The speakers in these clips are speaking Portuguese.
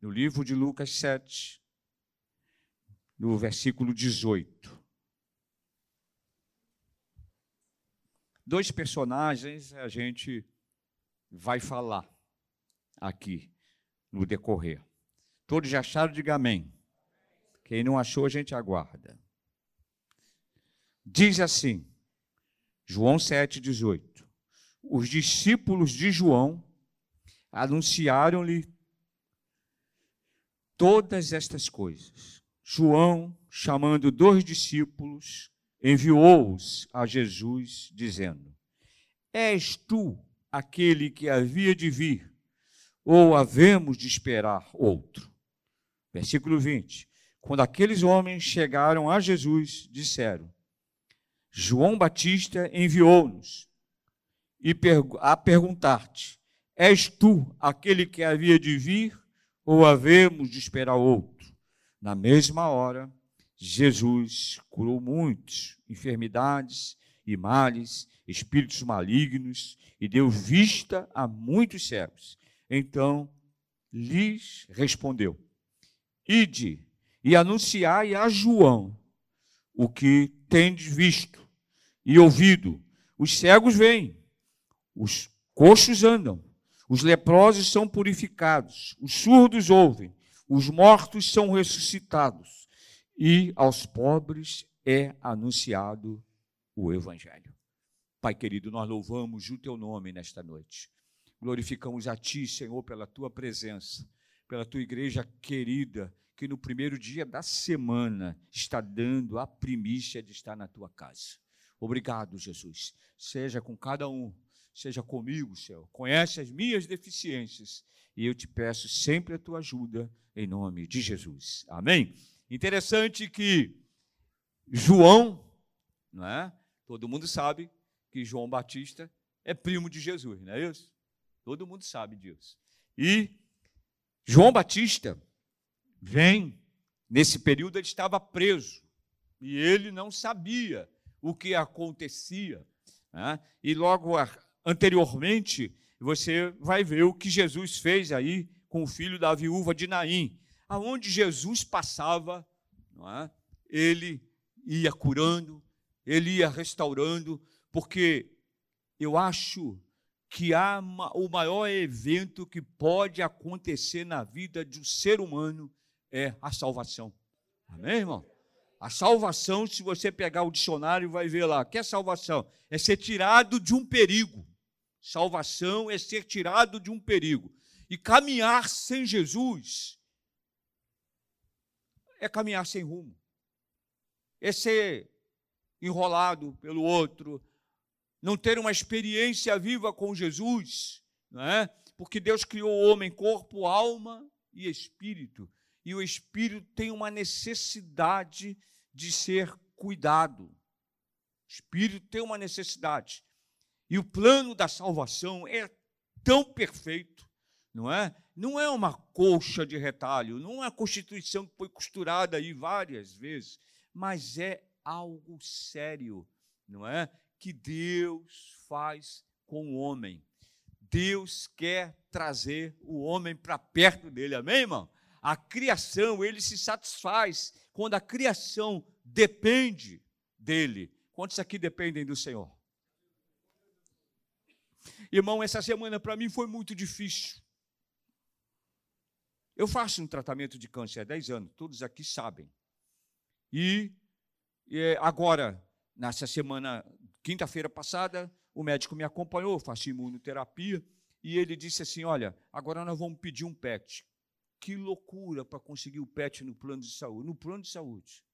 no livro de Lucas 7, no versículo 18. Dois personagens a gente vai falar aqui no decorrer. Todos já acharam? Diga amém. Quem não achou, a gente aguarda. Diz assim, João 7,18: Os discípulos de João anunciaram-lhe todas estas coisas. João, chamando dois discípulos, enviou-os a Jesus, dizendo: És tu aquele que havia de vir, ou havemos de esperar outro? Versículo 20. Quando aqueles homens chegaram a Jesus, disseram: João Batista enviou-nos e a perguntar-te: És tu aquele que havia de vir ou havemos de esperar outro? Na mesma hora, Jesus curou muitos enfermidades e males, espíritos malignos e deu vista a muitos cegos. Então lhes respondeu: Ide e anunciai a João o que tendes visto e ouvido. Os cegos vêm, os coxos andam, os leprosos são purificados, os surdos ouvem, os mortos são ressuscitados, e aos pobres é anunciado o Evangelho. Pai querido, nós louvamos o teu nome nesta noite. Glorificamos a ti, Senhor, pela tua presença, pela tua igreja querida que no primeiro dia da semana está dando a primícia de estar na tua casa. Obrigado, Jesus. Seja com cada um, seja comigo, Senhor. Conhece as minhas deficiências e eu te peço sempre a tua ajuda em nome de Jesus. Amém? Interessante que João, não é? Todo mundo sabe que João Batista é primo de Jesus, não é isso? Todo mundo sabe disso. E João Batista vem, nesse período ele estava preso e ele não sabia o que acontecia. Né? E logo anteriormente, você vai ver o que Jesus fez aí com o filho da viúva de Naim. Aonde Jesus passava, é? ele ia curando, ele ia restaurando, porque eu acho que há o maior evento que pode acontecer na vida de um ser humano é a salvação. Amém, irmão? A salvação, se você pegar o dicionário, vai ver lá. que é salvação? É ser tirado de um perigo. Salvação é ser tirado de um perigo. E caminhar sem Jesus é caminhar sem rumo. É ser enrolado pelo outro, não ter uma experiência viva com Jesus, não é? Porque Deus criou o homem corpo, alma e espírito e o espírito tem uma necessidade de ser cuidado. O espírito tem uma necessidade. E o plano da salvação é tão perfeito, não é? Não é uma colcha de retalho, não é uma constituição que foi costurada aí várias vezes, mas é algo sério, não é? Que Deus faz com o homem. Deus quer trazer o homem para perto dele, amém, irmão? a criação, ele se satisfaz quando a criação depende dele. Quantos aqui dependem do Senhor? Irmão, essa semana para mim foi muito difícil. Eu faço um tratamento de câncer há 10 anos, todos aqui sabem. E, agora, nessa semana, quinta-feira passada, o médico me acompanhou, faço imunoterapia, e ele disse assim: Olha, agora nós vamos pedir um PET. Que loucura para conseguir o PET no plano de saúde. No plano de saúde.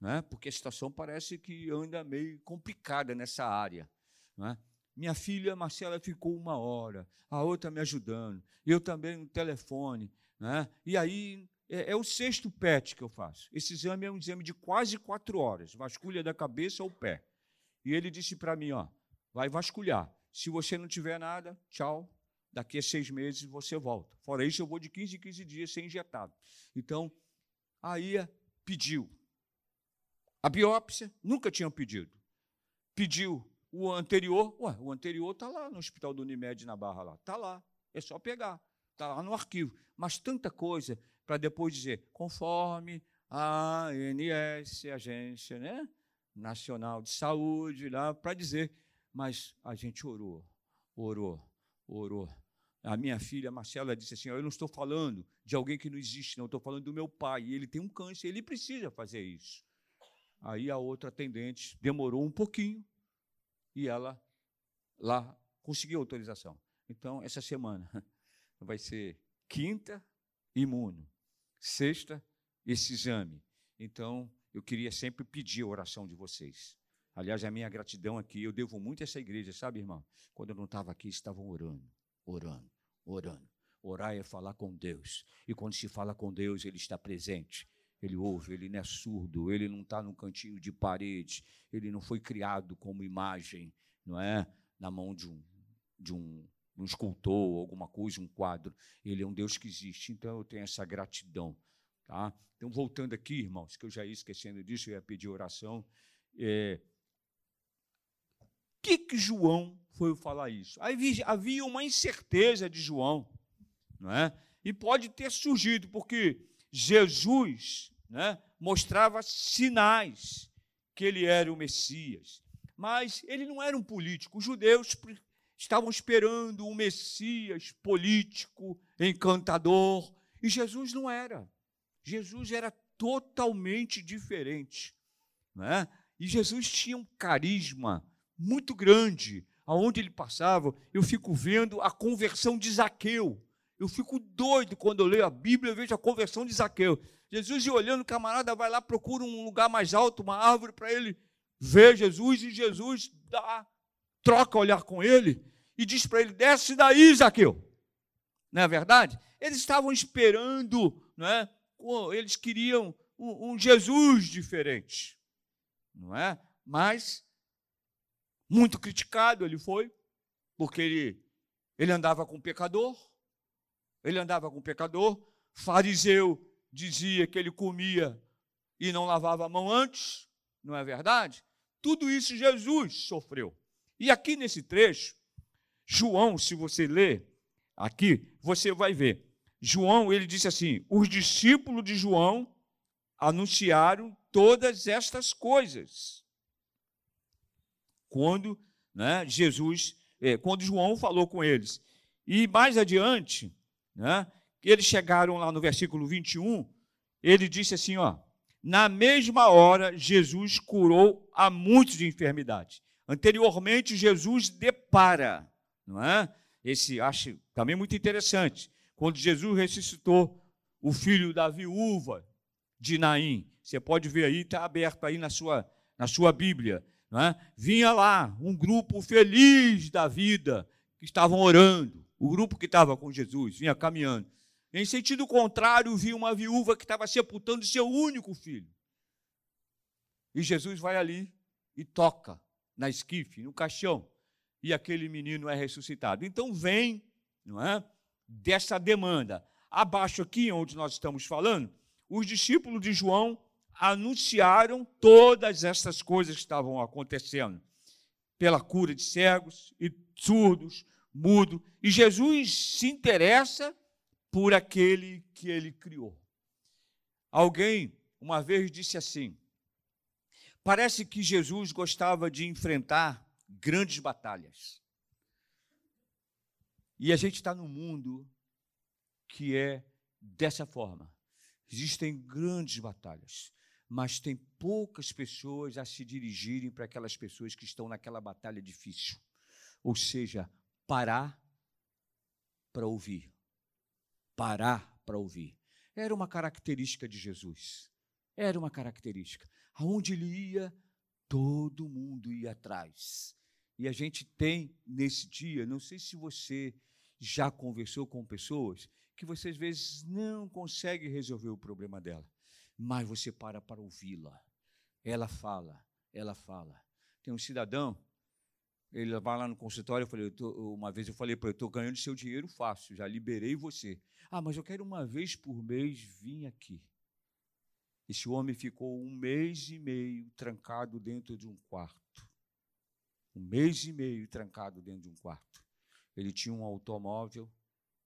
Né? Porque a situação parece que anda meio complicada nessa área. Né? Minha filha Marcela ficou uma hora, a outra me ajudando, eu também no telefone. Né? E aí é, é, o sexto PET que eu faço. Esse exame é um exame de quase quatro horas, vasculha da cabeça ao pé. E ele disse para mim: ó, vai vasculhar. Se você não tiver nada, tchau, daqui a seis meses você volta. Fora isso, eu vou de 15 em 15 dias ser injetado. Então, aí pediu. A biópsia, nunca tinham pedido. Pediu o anterior, ué, o anterior está lá no hospital do Unimed na Barra lá, está lá, é só pegar. está lá no arquivo. Mas tanta coisa para depois dizer, conforme a ANS, Agência né, Nacional de Saúde, lá para dizer, mas a gente orou, orou, orou. A minha filha Marcela disse assim: Eu não estou falando de alguém que não existe, não, estou falando do meu pai. Ele tem um câncer, ele precisa fazer isso. Aí a outra atendente demorou um pouquinho e ela lá conseguiu autorização. Então, essa semana vai ser quinta, imuno, sexta, esse exame. Então, eu queria sempre pedir a oração de vocês. Aliás, a minha gratidão aqui, eu devo muito a essa igreja, sabe, irmão? Quando eu não estava aqui, estavam orando, orando, orando. Orar é falar com Deus. E quando se fala com Deus, Ele está presente. Ele ouve, ele não é surdo, ele não está num cantinho de parede, ele não foi criado como imagem, não é? Na mão de um, de um, um escultor, alguma coisa, um quadro. Ele é um Deus que existe. Então eu tenho essa gratidão. Tá? Então, voltando aqui, irmãos, que eu já ia esquecendo disso, eu ia pedir oração. É, que, que João foi falar isso? Havia uma incerteza de João, não é? E pode ter surgido, porque Jesus né, mostrava sinais que ele era o Messias. Mas ele não era um político. Os judeus estavam esperando um Messias político, encantador, e Jesus não era. Jesus era totalmente diferente. Né? E Jesus tinha um carisma muito grande. Aonde ele passava, eu fico vendo a conversão de Zaqueu. Eu fico doido quando eu leio a Bíblia e vejo a conversão de Zaqueu. Jesus ia olhando, o camarada vai lá, procura um lugar mais alto, uma árvore, para ele ver Jesus, e Jesus dá, troca olhar com ele e diz para ele: desce daí, Zaqueu. Não é verdade? Eles estavam esperando, não é? eles queriam um, um Jesus diferente, não é? Mas, muito criticado ele foi, porque ele, ele andava com pecador, ele andava com pecador, fariseu dizia que ele comia e não lavava a mão antes, não é verdade? Tudo isso Jesus sofreu. E aqui nesse trecho, João, se você ler aqui, você vai ver. João, ele disse assim: os discípulos de João anunciaram todas estas coisas. Quando né, Jesus, é, quando João falou com eles. E mais adiante, né? Eles chegaram lá no versículo 21, ele disse assim: ó, na mesma hora Jesus curou a muitos de enfermidade. Anteriormente, Jesus depara, não é? Esse acho também muito interessante. Quando Jesus ressuscitou o filho da viúva de Naim, você pode ver aí, está aberto aí na sua, na sua Bíblia. É? Vinha lá um grupo feliz da vida que estavam orando o grupo que estava com Jesus vinha caminhando. Em sentido contrário, vi uma viúva que estava sepultando seu único filho. E Jesus vai ali e toca na esquife, no caixão, e aquele menino é ressuscitado. Então vem, não é? Dessa demanda. Abaixo aqui onde nós estamos falando, os discípulos de João anunciaram todas essas coisas que estavam acontecendo, pela cura de cegos e surdos, mudo. E Jesus se interessa por aquele que ele criou. Alguém uma vez disse assim: parece que Jesus gostava de enfrentar grandes batalhas. E a gente está num mundo que é dessa forma. Existem grandes batalhas, mas tem poucas pessoas a se dirigirem para aquelas pessoas que estão naquela batalha difícil. Ou seja, parar para ouvir. Parar para ouvir. Era uma característica de Jesus. Era uma característica. Aonde ele ia, todo mundo ia atrás. E a gente tem nesse dia, não sei se você já conversou com pessoas que você às vezes não consegue resolver o problema dela, mas você para para ouvi-la. Ela fala, ela fala. Tem um cidadão ele vai lá no consultório, eu falei, eu tô, uma vez eu falei para ele, estou ganhando seu dinheiro fácil, já liberei você. Ah, mas eu quero uma vez por mês vir aqui. Esse homem ficou um mês e meio trancado dentro de um quarto. Um mês e meio trancado dentro de um quarto. Ele tinha um automóvel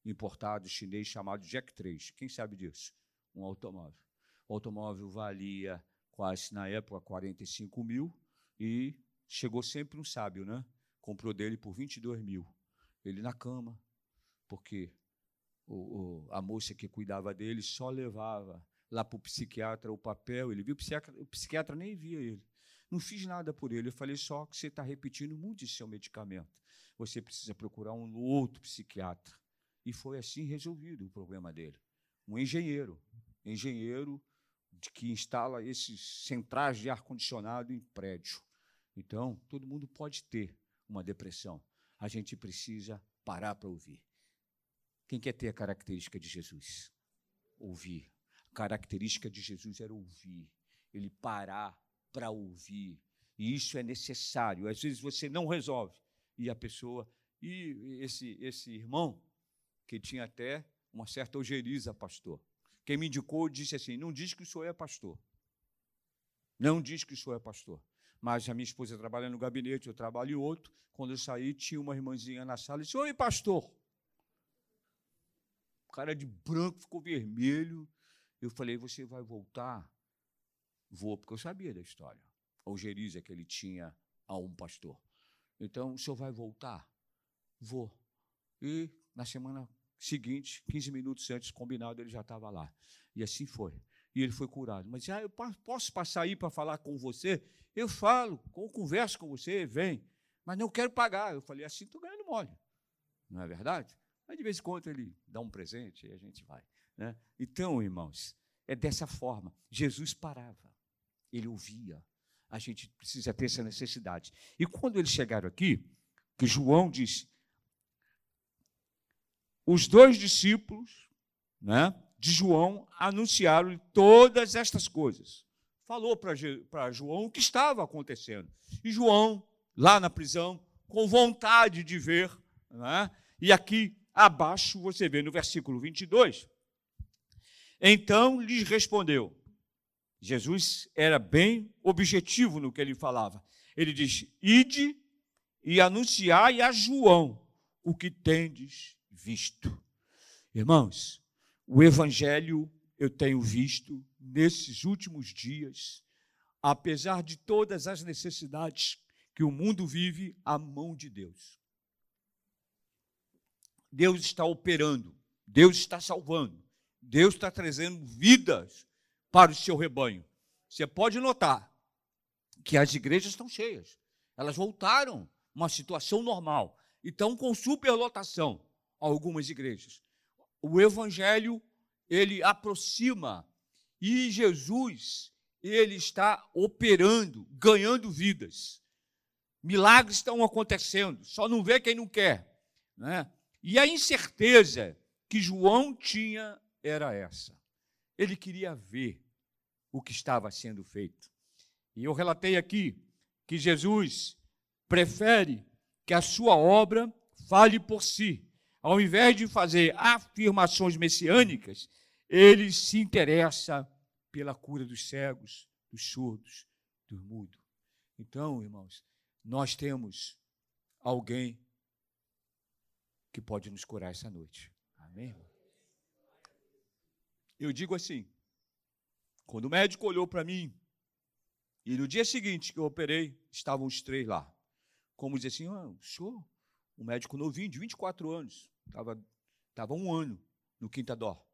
importado chinês chamado Jack 3. Quem sabe disso? Um automóvel. O automóvel valia quase, na época, 45 mil e chegou sempre um sábio, né? Comprou dele por 22 mil. Ele na cama, porque o, o, a moça que cuidava dele só levava lá para o psiquiatra o papel. Ele viu o psiquiatra, o psiquiatra nem via ele. Não fiz nada por ele. Eu falei só que você está repetindo muito esse seu medicamento. Você precisa procurar um outro psiquiatra. E foi assim resolvido o problema dele. Um engenheiro, engenheiro de que instala esses centrais de ar-condicionado em prédio. Então, todo mundo pode ter uma depressão. A gente precisa parar para ouvir. Quem quer ter a característica de Jesus? Ouvir. A característica de Jesus era ouvir. Ele parar para ouvir. E isso é necessário. Às vezes você não resolve. E a pessoa. E esse, esse irmão, que tinha até uma certa ojeriza, pastor. Quem me indicou disse assim: não diz que o senhor é pastor. Não diz que o senhor é pastor. Mas a minha esposa trabalha no gabinete, eu trabalho em outro. Quando eu saí, tinha uma irmãzinha na sala e disse: Oi, pastor. O cara de branco ficou vermelho. Eu falei: Você vai voltar? Vou, porque eu sabia da história. A ojeriza que ele tinha a um pastor. Então, o senhor vai voltar? Vou. E na semana seguinte, 15 minutos antes, combinado, ele já estava lá. E assim foi. E ele foi curado. Mas ah, eu posso passar aí para falar com você? Eu falo, converso com você, vem. Mas não quero pagar. Eu falei, assim estou ganhando mole. Não é verdade? Mas de vez em quando ele dá um presente e a gente vai. Né? Então, irmãos, é dessa forma. Jesus parava, ele ouvia. A gente precisa ter essa necessidade. E quando eles chegaram aqui, que João disse: os dois discípulos né, de João anunciaram todas estas coisas. Falou para João o que estava acontecendo. E João, lá na prisão, com vontade de ver, né, e aqui abaixo você vê no versículo 22. Então lhes respondeu. Jesus era bem objetivo no que ele falava. Ele diz: Ide e anunciai a João o que tendes visto. Irmãos, o Evangelho eu tenho visto nesses últimos dias, apesar de todas as necessidades que o mundo vive, a mão de Deus. Deus está operando, Deus está salvando, Deus está trazendo vidas para o seu rebanho. Você pode notar que as igrejas estão cheias, elas voltaram uma situação normal, estão com superlotação algumas igrejas. O evangelho, ele aproxima e Jesus, ele está operando, ganhando vidas. Milagres estão acontecendo, só não vê quem não quer. Né? E a incerteza que João tinha era essa. Ele queria ver o que estava sendo feito. E eu relatei aqui que Jesus prefere que a sua obra fale por si ao invés de fazer afirmações messiânicas, ele se interessa pela cura dos cegos, dos surdos, dos mudos. Então, irmãos, nós temos alguém que pode nos curar essa noite. Amém? Eu digo assim: quando o médico olhou para mim, e no dia seguinte que eu operei, estavam os três lá. Como dizer assim, ah, o senhor, um médico novinho, de 24 anos, Estava tava um ano no Quinta Dó.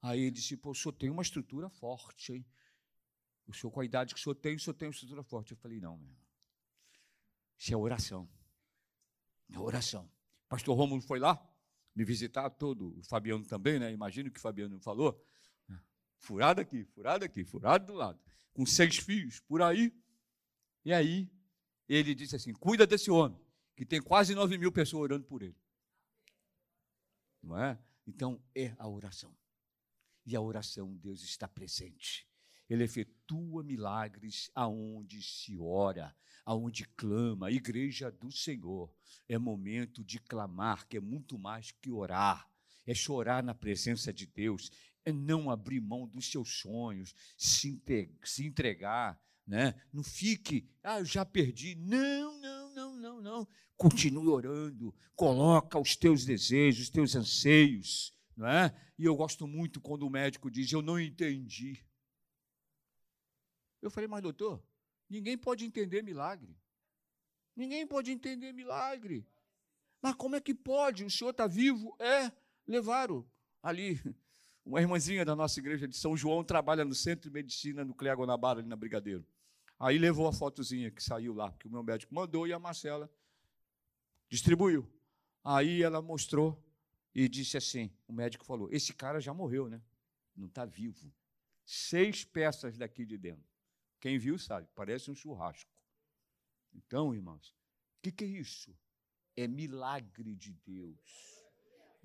Aí ele disse, pô, o senhor tem uma estrutura forte, hein? O senhor, com a idade que o senhor tem, o senhor tem uma estrutura forte. Eu falei, não, meu. Isso é oração. É oração. Pastor Rômulo foi lá me visitar, todo, o Fabiano também, né? Imagino que o Fabiano falou. Furado aqui, furado aqui, furado do lado. Com seis filhos por aí. E aí, ele disse assim: cuida desse homem, que tem quase nove mil pessoas orando por ele não é? Então é a oração. E a oração, Deus está presente. Ele efetua milagres aonde se ora, aonde clama. Igreja do Senhor é momento de clamar, que é muito mais que orar. É chorar na presença de Deus, é não abrir mão dos seus sonhos, se entregar, né? Não fique, ah, eu já perdi. Não, não, não, não, não. Continue orando, coloca os teus desejos, os teus anseios, não é? E eu gosto muito quando o médico diz: Eu não entendi. Eu falei, mas doutor, ninguém pode entender milagre. Ninguém pode entender milagre. Mas como é que pode? O senhor está vivo? É, levaram ali. Uma irmãzinha da nossa igreja de São João trabalha no Centro de Medicina Nuclear Guanabara, ali na Brigadeiro. Aí levou a fotozinha que saiu lá, que o meu médico mandou e a Marcela distribuiu. Aí ela mostrou e disse assim: o médico falou: Esse cara já morreu, né? Não está vivo. Seis peças daqui de dentro. Quem viu sabe, parece um churrasco. Então, irmãos, o que, que é isso? É milagre de Deus.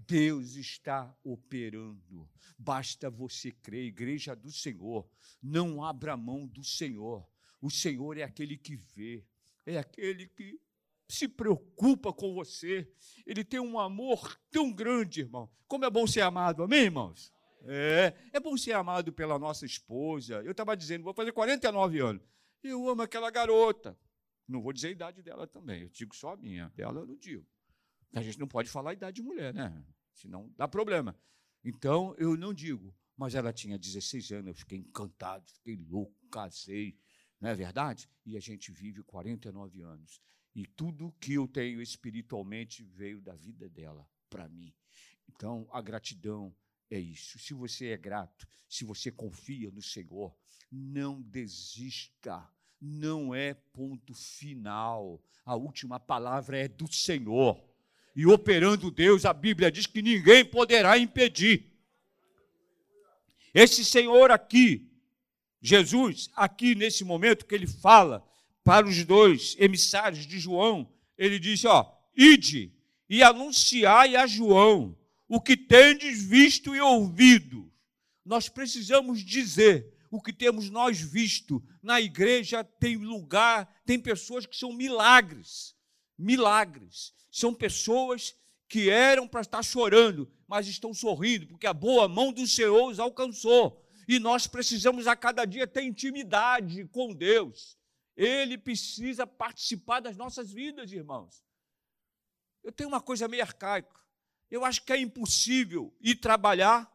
Deus está operando. Basta você crer, igreja do Senhor. Não abra mão do Senhor. O Senhor é aquele que vê, é aquele que se preocupa com você. Ele tem um amor tão grande, irmão. Como é bom ser amado, amém, irmãos? É, é bom ser amado pela nossa esposa. Eu estava dizendo, vou fazer 49 anos. Eu amo aquela garota. Não vou dizer a idade dela também, eu digo só a minha. Dela eu não digo. A gente não pode falar a idade de mulher, né? Senão dá problema. Então eu não digo. Mas ela tinha 16 anos, eu fiquei encantado, fiquei louco, casei. Não é verdade? E a gente vive 49 anos. E tudo que eu tenho espiritualmente veio da vida dela para mim. Então, a gratidão é isso. Se você é grato, se você confia no Senhor, não desista. Não é ponto final. A última palavra é do Senhor. E operando Deus, a Bíblia diz que ninguém poderá impedir. Esse Senhor aqui, Jesus, aqui nesse momento que ele fala para os dois emissários de João, ele disse: Ó, ide e anunciai a João o que tendes visto e ouvido. Nós precisamos dizer o que temos nós visto. Na igreja tem lugar, tem pessoas que são milagres. Milagres. São pessoas que eram para estar chorando, mas estão sorrindo, porque a boa mão do Senhor os alcançou. E nós precisamos a cada dia ter intimidade com Deus. Ele precisa participar das nossas vidas, irmãos. Eu tenho uma coisa meio arcaica. Eu acho que é impossível ir trabalhar,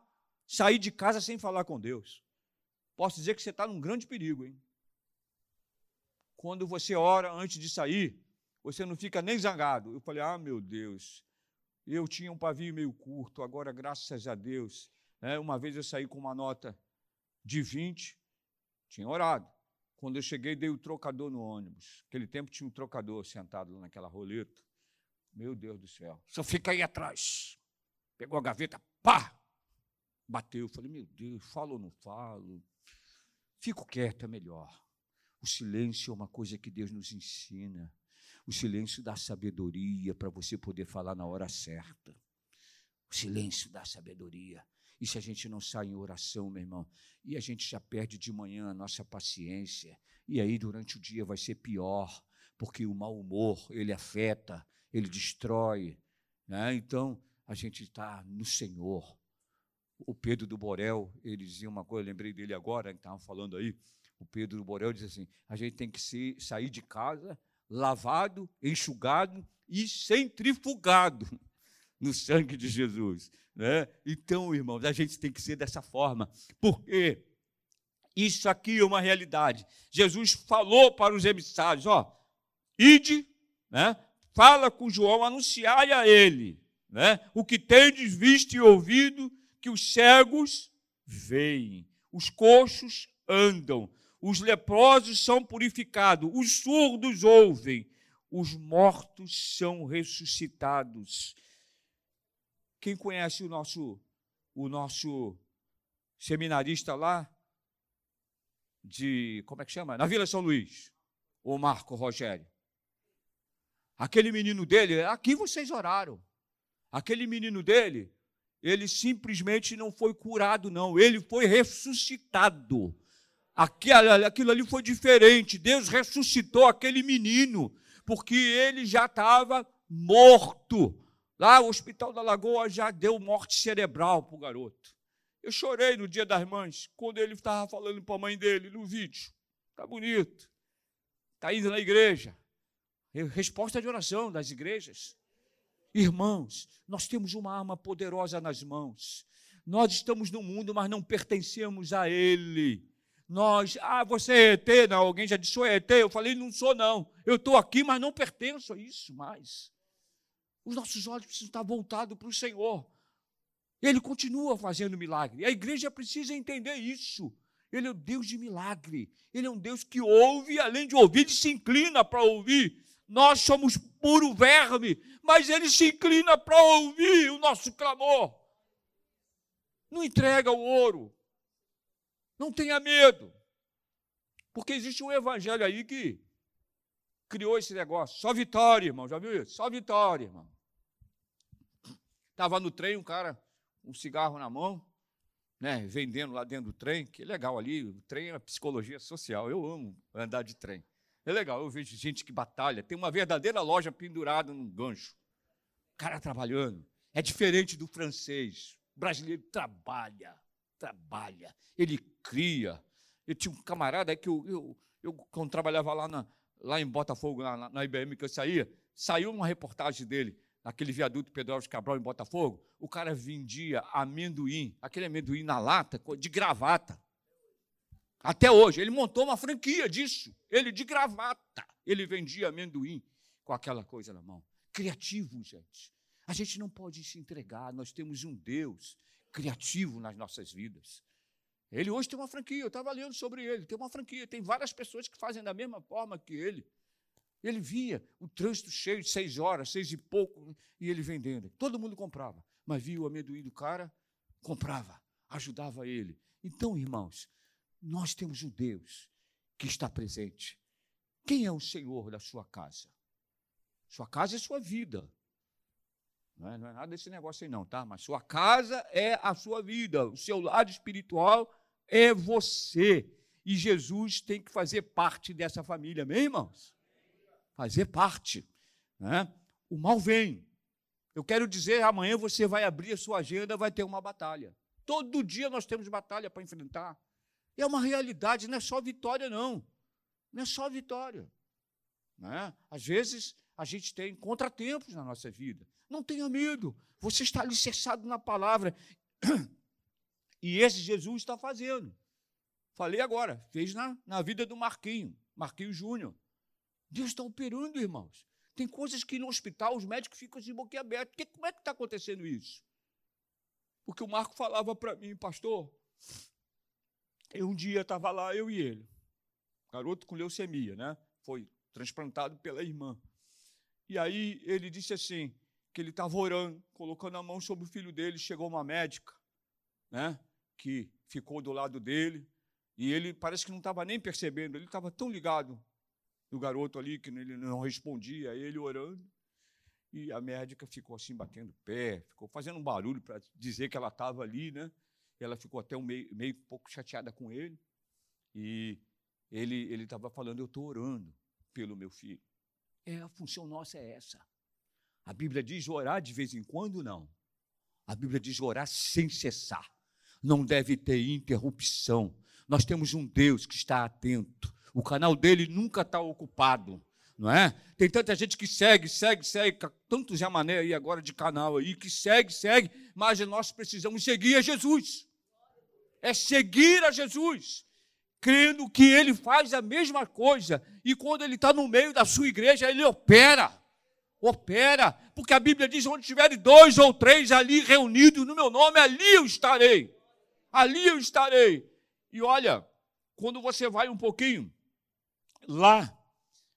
sair de casa sem falar com Deus. Posso dizer que você está num grande perigo, hein? Quando você ora antes de sair, você não fica nem zangado. Eu falei, ah, meu Deus, eu tinha um pavio meio curto, agora, graças a Deus, né, uma vez eu saí com uma nota de 20, tinha orado. Quando eu cheguei, dei o trocador no ônibus. Naquele tempo tinha um trocador sentado naquela roleta. Meu Deus do céu. Só fica aí atrás. Pegou a gaveta, pá! Bateu. Falei, meu Deus, falo ou não falo? Fico quieto, é melhor. O silêncio é uma coisa que Deus nos ensina. O silêncio dá sabedoria para você poder falar na hora certa. O silêncio dá sabedoria. E se a gente não sai em oração, meu irmão, e a gente já perde de manhã a nossa paciência, e aí durante o dia vai ser pior, porque o mau humor, ele afeta, ele destrói. Né? Então, a gente está no Senhor. O Pedro do Borel, ele dizia uma coisa, lembrei dele agora, que estava falando aí. O Pedro do Borel diz assim: a gente tem que ser, sair de casa lavado, enxugado e centrifugado no sangue de Jesus. Né? Então, irmãos, a gente tem que ser dessa forma, porque isso aqui é uma realidade. Jesus falou para os emissários: ó, ide, né? fala com João, anunciai a ele né? o que tendes visto e ouvido, que os cegos veem, os coxos andam, os leprosos são purificados, os surdos ouvem, os mortos são ressuscitados. Quem conhece o nosso o nosso seminarista lá de como é que chama? Na Vila São Luís, o Marco Rogério. Aquele menino dele, aqui vocês oraram. Aquele menino dele, ele simplesmente não foi curado, não, ele foi ressuscitado. Aquilo, aquilo ali foi diferente. Deus ressuscitou aquele menino, porque ele já estava morto. Lá, o Hospital da Lagoa já deu morte cerebral para o garoto. Eu chorei no dia das mães, quando ele estava falando para a mãe dele no vídeo. Está bonito. Está indo na igreja. resposta de oração das igrejas. Irmãos, nós temos uma arma poderosa nas mãos. Nós estamos no mundo, mas não pertencemos a ele. Nós, ah, você é ET, não, alguém já disse, sou ET. Eu falei, não sou, não. Eu estou aqui, mas não pertenço a isso mais. Os nossos olhos precisam estar voltados para o Senhor. Ele continua fazendo milagre. A igreja precisa entender isso. Ele é o Deus de milagre. Ele é um Deus que ouve, além de ouvir, ele se inclina para ouvir. Nós somos puro verme, mas ele se inclina para ouvir o nosso clamor. Não entrega o ouro. Não tenha medo. Porque existe um evangelho aí que criou esse negócio. Só vitória, irmão. Já viu isso? Só vitória, irmão. Estava no trem, um cara, um cigarro na mão, né, vendendo lá dentro do trem, que é legal ali. O trem é psicologia social. Eu amo andar de trem. É legal, eu vejo gente que batalha. Tem uma verdadeira loja pendurada num gancho. O cara trabalhando. É diferente do francês. O brasileiro trabalha, trabalha. Ele cria. Eu tinha um camarada que eu, eu, eu quando trabalhava lá, na, lá em Botafogo, na, na IBM que eu saía, saiu uma reportagem dele, naquele viaduto Pedro Alves Cabral em Botafogo. O cara vendia amendoim, aquele amendoim na lata, de gravata. Até hoje, ele montou uma franquia disso. Ele de gravata, ele vendia amendoim com aquela coisa na mão. Criativo, gente. A gente não pode se entregar, nós temos um Deus criativo nas nossas vidas. Ele hoje tem uma franquia, eu estava lendo sobre ele, tem uma franquia, tem várias pessoas que fazem da mesma forma que ele. Ele via o trânsito cheio de seis horas, seis e pouco, e ele vendendo. Todo mundo comprava, mas via o amendoim do cara, comprava, ajudava ele. Então, irmãos, nós temos um Deus que está presente. Quem é o Senhor da sua casa? Sua casa é sua vida. Não é, não é nada desse negócio aí, não, tá? Mas sua casa é a sua vida. O seu lado espiritual é você. E Jesus tem que fazer parte dessa família, amém, irmãos? Fazer parte. Né? O mal vem. Eu quero dizer, amanhã você vai abrir a sua agenda, vai ter uma batalha. Todo dia nós temos batalha para enfrentar. É uma realidade, não é só vitória, não. Não é só vitória. Né? Às vezes a gente tem contratempos na nossa vida. Não tenha medo. Você está alicerçado na palavra. E esse Jesus está fazendo. Falei agora, fez na, na vida do Marquinho, Marquinho Júnior. Deus está operando, irmãos. Tem coisas que no hospital os médicos ficam de boca aberta. Que, como é que está acontecendo isso? Porque o Marco falava para mim, pastor, eu um dia estava lá, eu e ele, garoto com leucemia, né? Foi transplantado pela irmã. E aí ele disse assim, que ele estava orando, colocando a mão sobre o filho dele, chegou uma médica, né? Que ficou do lado dele, e ele parece que não estava nem percebendo, ele estava tão ligado no garoto ali que ele não respondia, ele orando. E a médica ficou assim, batendo pé, ficou fazendo um barulho para dizer que ela estava ali, né? ela ficou até um meio, meio pouco chateada com ele. E ele estava falando: Eu estou orando pelo meu filho. É, a função nossa é essa. A Bíblia diz orar de vez em quando, não. A Bíblia diz orar sem cessar. Não deve ter interrupção. Nós temos um Deus que está atento. O canal dele nunca está ocupado não é? Tem tanta gente que segue, segue, segue, tanto Zé Mané aí agora de canal aí, que segue, segue, mas nós precisamos seguir a Jesus. É seguir a Jesus, crendo que Ele faz a mesma coisa, e quando Ele está no meio da sua igreja, Ele opera, opera, porque a Bíblia diz: onde tiverem dois ou três ali reunidos no meu nome, ali eu estarei, ali eu estarei. E olha, quando você vai um pouquinho lá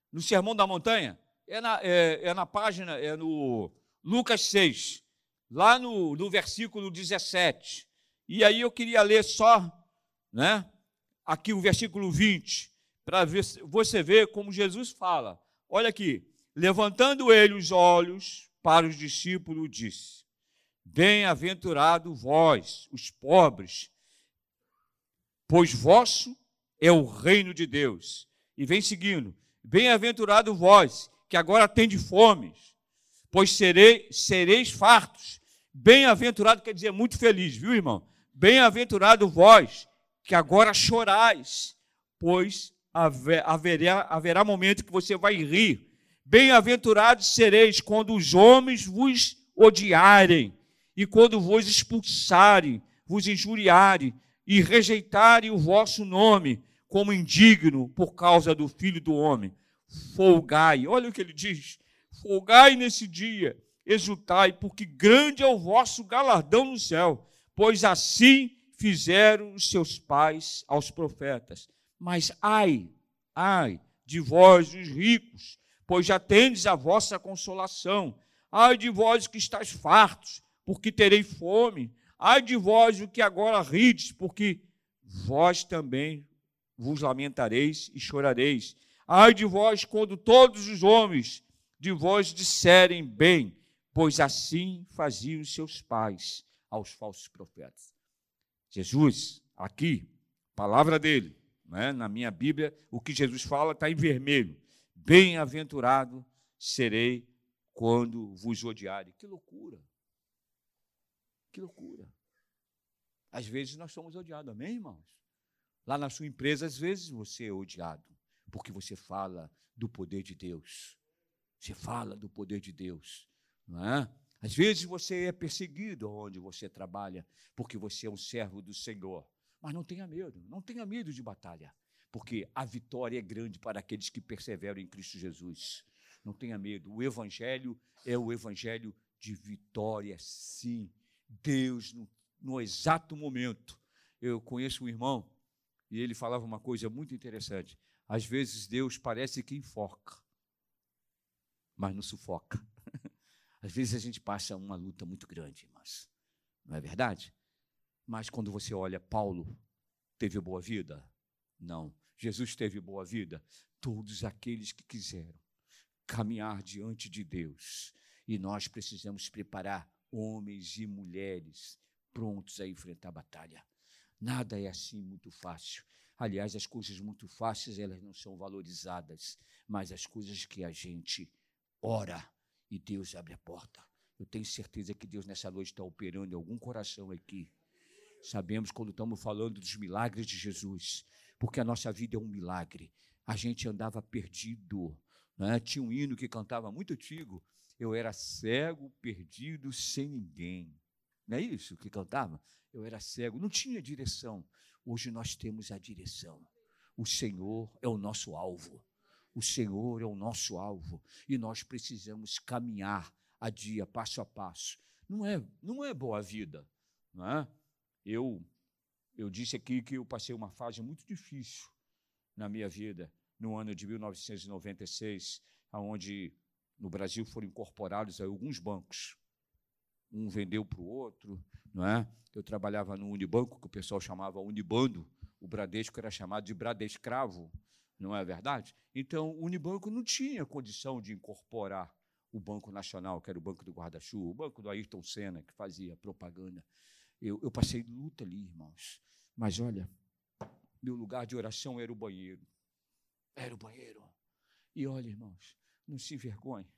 no Sermão da Montanha, é na, é, é na página, é no Lucas 6, lá no, no versículo 17. E aí eu queria ler só, né, aqui o versículo 20, para você ver como Jesus fala. Olha aqui, levantando ele os olhos para os discípulos, disse: Bem-aventurado vós, os pobres, pois vosso é o reino de Deus. E vem seguindo: Bem-aventurado vós, que agora tendes fome, pois serei, sereis fartos. Bem-aventurado quer dizer muito feliz, viu, irmão? Bem-aventurado vós, que agora chorais, pois haverá, haverá momento que você vai rir. Bem-aventurados sereis quando os homens vos odiarem e quando vos expulsarem, vos injuriarem e rejeitarem o vosso nome como indigno por causa do Filho do Homem. Folgai, olha o que ele diz: folgai nesse dia, exultai, porque grande é o vosso galardão no céu, pois assim fizeram os seus pais aos profetas. Mas ai, ai de vós, os ricos, pois já tendes a vossa consolação. Ai de vós que estáis fartos, porque terei fome. Ai de vós o que agora rides, porque vós também vos lamentareis e chorareis. Ai de vós quando todos os homens de vós disserem bem, pois assim faziam seus pais aos falsos profetas. Jesus, aqui, palavra dele, né? na minha Bíblia, o que Jesus fala está em vermelho. Bem-aventurado serei quando vos odiarem. Que loucura! Que loucura! Às vezes nós somos odiados, amém, irmãos? Lá na sua empresa, às vezes você é odiado, porque você fala do poder de Deus. Você fala do poder de Deus, não é? Às vezes você é perseguido onde você trabalha, porque você é um servo do Senhor. Mas não tenha medo, não tenha medo de batalha, porque a vitória é grande para aqueles que perseveram em Cristo Jesus. Não tenha medo. O Evangelho é o Evangelho de vitória, sim. Deus, no, no exato momento. Eu conheço um irmão e ele falava uma coisa muito interessante. Às vezes Deus parece que enforca, mas não sufoca. Às vezes a gente passa uma luta muito grande, mas não é verdade? Mas quando você olha, Paulo teve boa vida? Não. Jesus teve boa vida? Todos aqueles que quiseram caminhar diante de Deus. E nós precisamos preparar homens e mulheres prontos a enfrentar a batalha. Nada é assim muito fácil. Aliás, as coisas muito fáceis, elas não são valorizadas, mas as coisas que a gente ora e Deus abre a porta. Eu tenho certeza que Deus nessa noite está operando em algum coração aqui. Sabemos quando estamos falando dos milagres de Jesus, porque a nossa vida é um milagre. A gente andava perdido, né? Tinha um hino que cantava muito antigo. Eu era cego, perdido, sem ninguém. Não é isso que cantava? Eu era cego, não tinha direção. Hoje nós temos a direção. O Senhor é o nosso alvo. O Senhor é o nosso alvo. E nós precisamos caminhar a dia, passo a passo. Não é, não é boa vida. Não é? Eu, eu disse aqui que eu passei uma fase muito difícil na minha vida no ano de 1996, aonde no Brasil foram incorporados alguns bancos. Um vendeu para o outro, não é? Eu trabalhava no Unibanco, que o pessoal chamava Unibando, o Bradesco era chamado de Bradescravo, não é verdade? Então, o Unibanco não tinha condição de incorporar o Banco Nacional, que era o Banco do Guarda-Chuva, o Banco do Ayrton Senna, que fazia propaganda. Eu, eu passei luta ali, irmãos. Mas olha, meu lugar de oração era o banheiro. Era o banheiro. E olha, irmãos, não se envergonhe.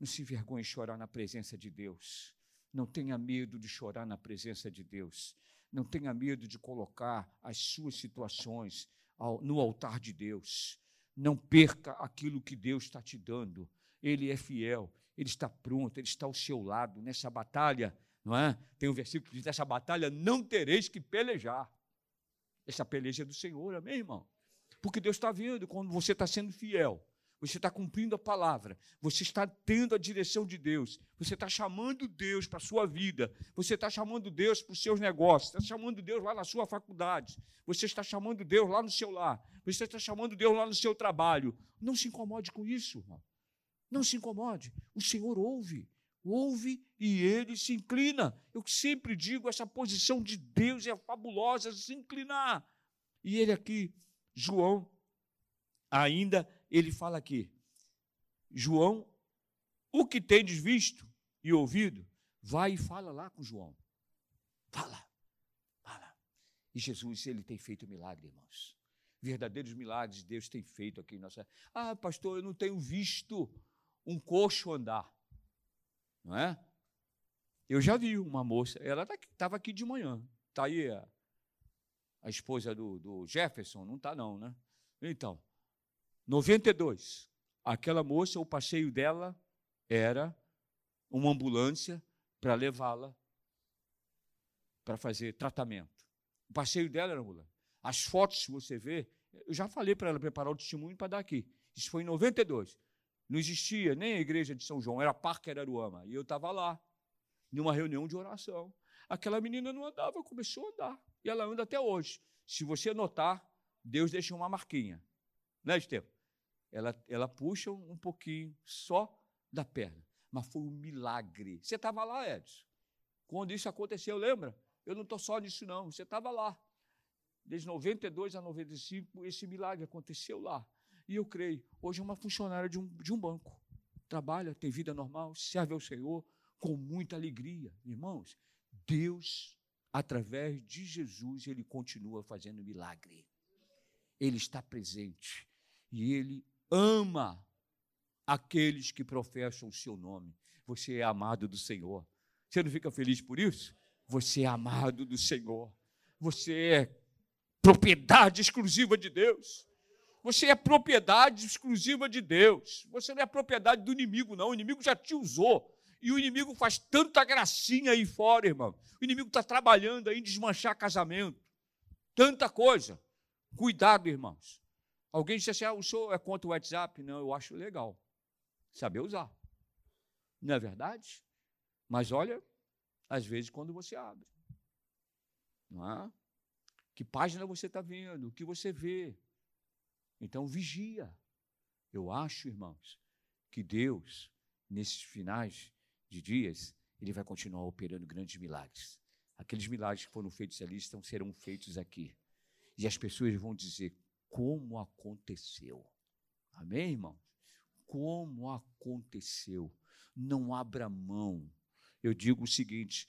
Não se envergonhe de chorar na presença de Deus. Não tenha medo de chorar na presença de Deus. Não tenha medo de colocar as suas situações no altar de Deus. Não perca aquilo que Deus está te dando. Ele é fiel, ele está pronto, ele está ao seu lado nessa batalha, não é? Tem um versículo que diz: nessa batalha não tereis que pelejar. Essa peleja é do Senhor, amém, irmão? Porque Deus está vendo quando você está sendo fiel, você está cumprindo a palavra, você está tendo a direção de Deus, você está chamando Deus para a sua vida, você está chamando Deus para os seus negócios, está chamando Deus lá na sua faculdade, você está chamando Deus lá no seu lar, você está chamando Deus lá no seu trabalho. Não se incomode com isso, irmão. Não se incomode. O Senhor ouve, ouve e ele se inclina. Eu sempre digo, essa posição de Deus é fabulosa, se inclinar. E ele aqui João, ainda, ele fala aqui, João, o que tendes visto e ouvido, vai e fala lá com João. Fala, fala. E Jesus, ele tem feito milagre, irmãos. Verdadeiros milagres Deus tem feito aqui em nossa. Ah, pastor, eu não tenho visto um coxo andar. Não é? Eu já vi uma moça, ela estava tá aqui de manhã. Está aí a, a esposa do, do Jefferson, não está não, né? Então, 92. aquela moça, o passeio dela era uma ambulância para levá-la para fazer tratamento. O passeio dela era ambulância. As fotos que você vê, eu já falei para ela preparar o testemunho para dar aqui. Isso foi em 92. Não existia nem a igreja de São João, era Parque Araruama. E eu estava lá, numa reunião de oração. Aquela menina não andava, começou a andar. E ela anda até hoje. Se você notar, Deus deixa uma marquinha. Né, Estevam? Ela, ela puxa um pouquinho só da perna. Mas foi um milagre. Você estava lá, Edson. Quando isso aconteceu, lembra? Eu não estou só nisso, não. Você estava lá. Desde 92 a 95, esse milagre aconteceu lá. E eu creio, hoje é uma funcionária de um, de um banco. Trabalha, tem vida normal, serve ao Senhor com muita alegria. Irmãos, Deus, através de Jesus, ele continua fazendo milagre. Ele está presente e ele ama aqueles que professam o seu nome. Você é amado do Senhor. Você não fica feliz por isso? Você é amado do Senhor. Você é propriedade exclusiva de Deus. Você é propriedade exclusiva de Deus. Você não é propriedade do inimigo, não. O inimigo já te usou. E o inimigo faz tanta gracinha aí fora, irmão. O inimigo está trabalhando aí em desmanchar casamento. Tanta coisa. Cuidado, irmãos. Alguém disse assim: ah, o senhor é contra o WhatsApp? Não, eu acho legal. Saber usar. Não é verdade? Mas olha, às vezes quando você abre. Não é? Que página você está vendo? O que você vê? Então, vigia. Eu acho, irmãos, que Deus, nesses finais de dias, Ele vai continuar operando grandes milagres. Aqueles milagres que foram feitos ali estão, serão feitos aqui. E as pessoas vão dizer como aconteceu. Amém, irmãos? Como aconteceu. Não abra mão. Eu digo o seguinte: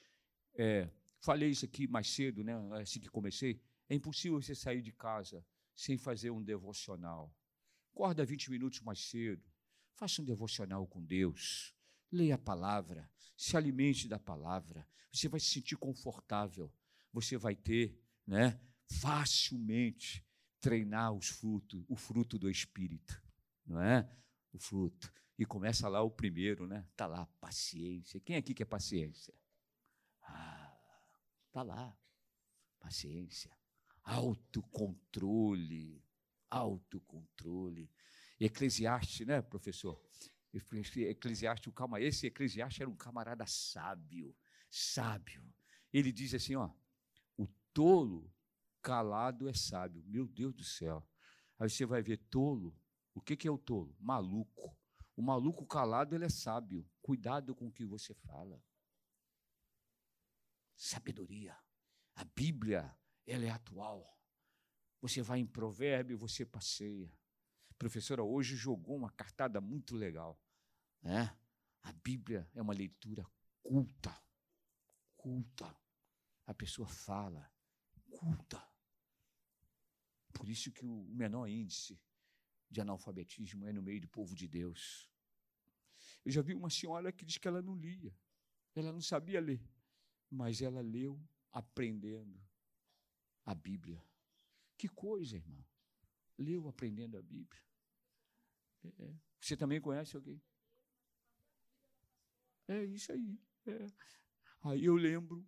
é, falei isso aqui mais cedo, né, assim que comecei. É impossível você sair de casa sem fazer um devocional. Acorda 20 minutos mais cedo. Faça um devocional com Deus. Leia a palavra. Se alimente da palavra. Você vai se sentir confortável. Você vai ter, né, facilmente treinar os frutos, o fruto do espírito, não é? O fruto. E começa lá o primeiro, né? Tá lá paciência. Quem aqui quer paciência? Ah, tá lá. Paciência autocontrole, autocontrole. Eclesiastes, né, professor? Eclesiastes, calma, esse Eclesiastes era um camarada sábio, sábio. Ele diz assim, ó, o tolo calado é sábio. Meu Deus do céu. Aí você vai ver tolo. O que, é o tolo? Maluco. O maluco calado, ele é sábio. Cuidado com o que você fala. Sabedoria. A Bíblia ela é atual. Você vai em provérbio, você passeia. Professora hoje jogou uma cartada muito legal. Né? A Bíblia é uma leitura culta. Culta. A pessoa fala, culta. Por isso que o menor índice de analfabetismo é no meio do povo de Deus. Eu já vi uma senhora que diz que ela não lia, ela não sabia ler, mas ela leu aprendendo a Bíblia. Que coisa, irmão. Leu aprendendo a Bíblia. É, é. Você também conhece alguém? É isso aí. É. Aí eu lembro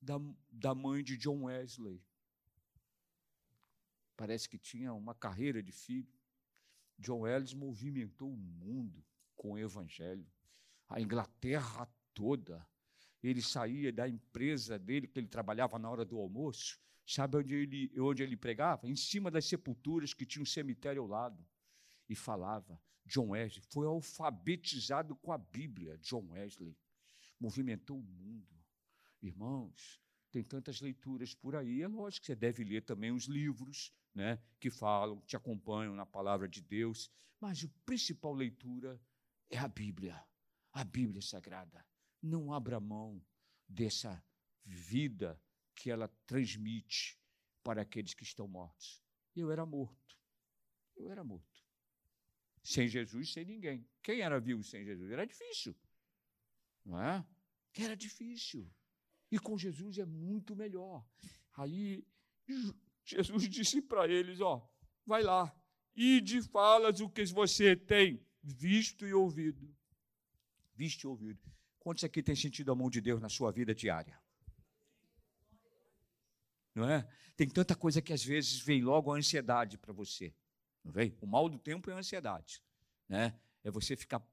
da, da mãe de John Wesley. Parece que tinha uma carreira de filho. John Wesley movimentou o mundo com o evangelho. A Inglaterra toda. Ele saía da empresa dele, que ele trabalhava na hora do almoço, Sabe onde ele, onde ele pregava? Em cima das sepulturas que tinha um cemitério ao lado. E falava. John Wesley foi alfabetizado com a Bíblia. John Wesley movimentou o mundo. Irmãos, tem tantas leituras por aí. É lógico que você deve ler também os livros né, que falam, que te acompanham na palavra de Deus. Mas a principal leitura é a Bíblia. A Bíblia Sagrada. Não abra mão dessa vida que ela transmite para aqueles que estão mortos. Eu era morto. Eu era morto. Sem Jesus, sem ninguém. Quem era vivo sem Jesus? Era difícil. Não é? Era difícil. E com Jesus é muito melhor. Aí Jesus disse para eles: ó, vai lá, ide falas o que você tem visto e ouvido. Visto e ouvido. Quantos aqui têm sentido a mão de Deus na sua vida diária? Não é? Tem tanta coisa que às vezes vem logo a ansiedade para você. Não vem? O mal do tempo é a ansiedade. Né? É você ficar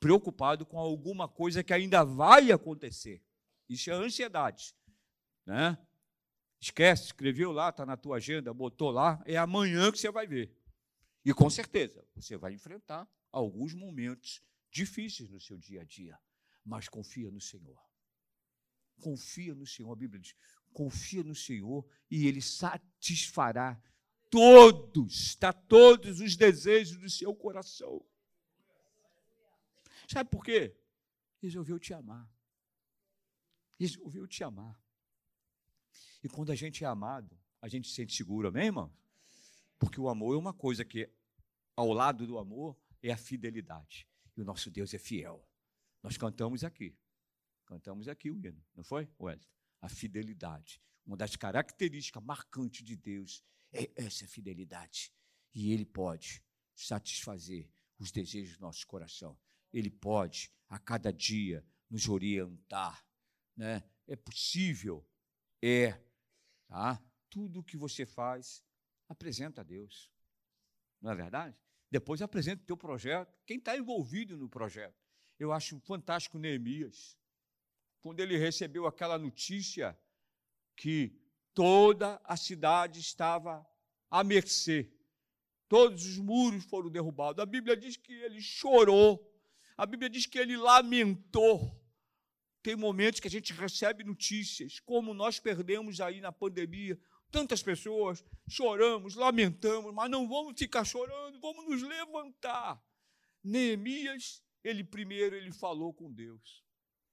preocupado com alguma coisa que ainda vai acontecer. Isso é ansiedade. Né? Esquece, escreveu lá, está na tua agenda, botou lá, é amanhã que você vai ver. E com certeza, você vai enfrentar alguns momentos difíceis no seu dia a dia, mas confia no Senhor. Confia no Senhor, a Bíblia diz: confia no Senhor e Ele satisfará todos, tá, todos os desejos do seu coração. Sabe por quê? Resolveu te amar. Resolveu te amar. E quando a gente é amado, a gente se sente seguro, amém, irmão? Porque o amor é uma coisa que, ao lado do amor, é a fidelidade. E o nosso Deus é fiel. Nós cantamos aqui. Cantamos aqui o hino, não foi, Wellington? A fidelidade. Uma das características marcantes de Deus é essa fidelidade. E Ele pode satisfazer os desejos do nosso coração. Ele pode, a cada dia, nos orientar. Né? É possível, é. Tá? Tudo que você faz, apresenta a Deus. Não é verdade? Depois apresenta o teu projeto. Quem está envolvido no projeto? Eu acho fantástico Neemias. Quando ele recebeu aquela notícia que toda a cidade estava à mercê. Todos os muros foram derrubados. A Bíblia diz que ele chorou a Bíblia diz que ele lamentou. Tem momentos que a gente recebe notícias, como nós perdemos aí na pandemia, tantas pessoas, choramos, lamentamos, mas não vamos ficar chorando, vamos nos levantar. Neemias, ele primeiro ele falou com Deus.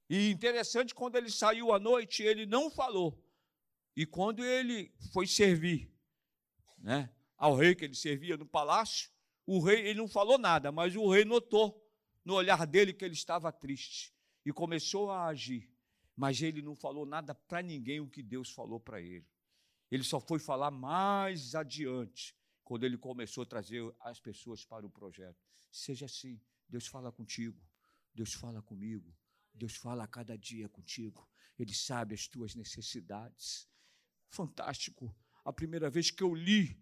E interessante, quando ele saiu à noite, ele não falou. E quando ele foi servir, né, ao rei que ele servia no palácio, o rei ele não falou nada, mas o rei notou no olhar dele que ele estava triste e começou a agir. Mas ele não falou nada para ninguém o que Deus falou para ele. Ele só foi falar mais adiante, quando ele começou a trazer as pessoas para o projeto. Seja assim, Deus fala contigo, Deus fala comigo, Deus fala a cada dia contigo. Ele sabe as tuas necessidades. Fantástico. A primeira vez que eu li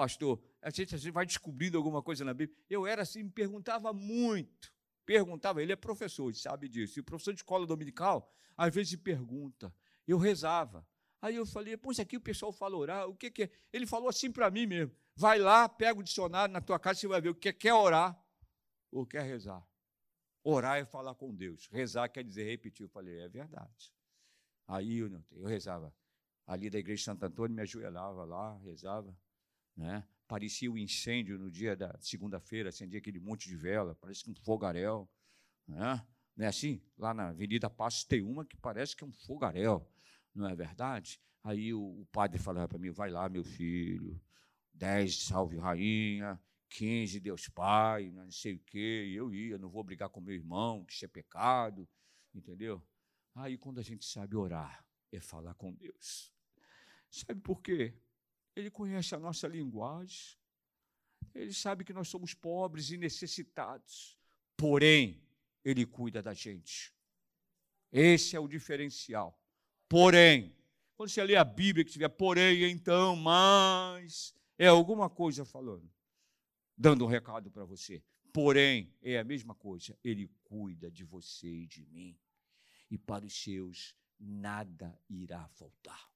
pastor, a gente, a gente vai descobrindo alguma coisa na Bíblia. Eu era assim, me perguntava muito. Perguntava, ele é professor, sabe disso. E o professor de escola dominical, às vezes pergunta. Eu rezava. Aí eu falei, pô, isso aqui o pessoal fala orar, o que, que é? Ele falou assim para mim mesmo: vai lá, pega o dicionário na tua casa, você vai ver o que é, quer orar ou quer rezar. Orar é falar com Deus, rezar quer dizer repetir. Eu falei, é verdade. Aí eu, eu rezava. Ali da igreja de Santo Antônio, me ajoelhava lá, rezava. Né? Parecia o um incêndio no dia da segunda-feira, acendia aquele monte de vela, parece que um fogaréu. Né? Não é assim? Lá na Avenida Passos tem uma que parece que é um fogaréu, não é verdade? Aí o, o padre falava para mim: vai lá, meu filho, dez, salve rainha, quinze, Deus Pai, não sei o quê. Eu ia, não vou brigar com meu irmão, que isso é pecado, entendeu? Aí quando a gente sabe orar, é falar com Deus. Sabe por quê? Ele conhece a nossa linguagem. Ele sabe que nós somos pobres e necessitados. Porém, ele cuida da gente. Esse é o diferencial. Porém, quando você lê a Bíblia que tiver porém, então, mas, é alguma coisa falando, dando um recado para você. Porém, é a mesma coisa, ele cuida de você e de mim. E para os seus nada irá faltar.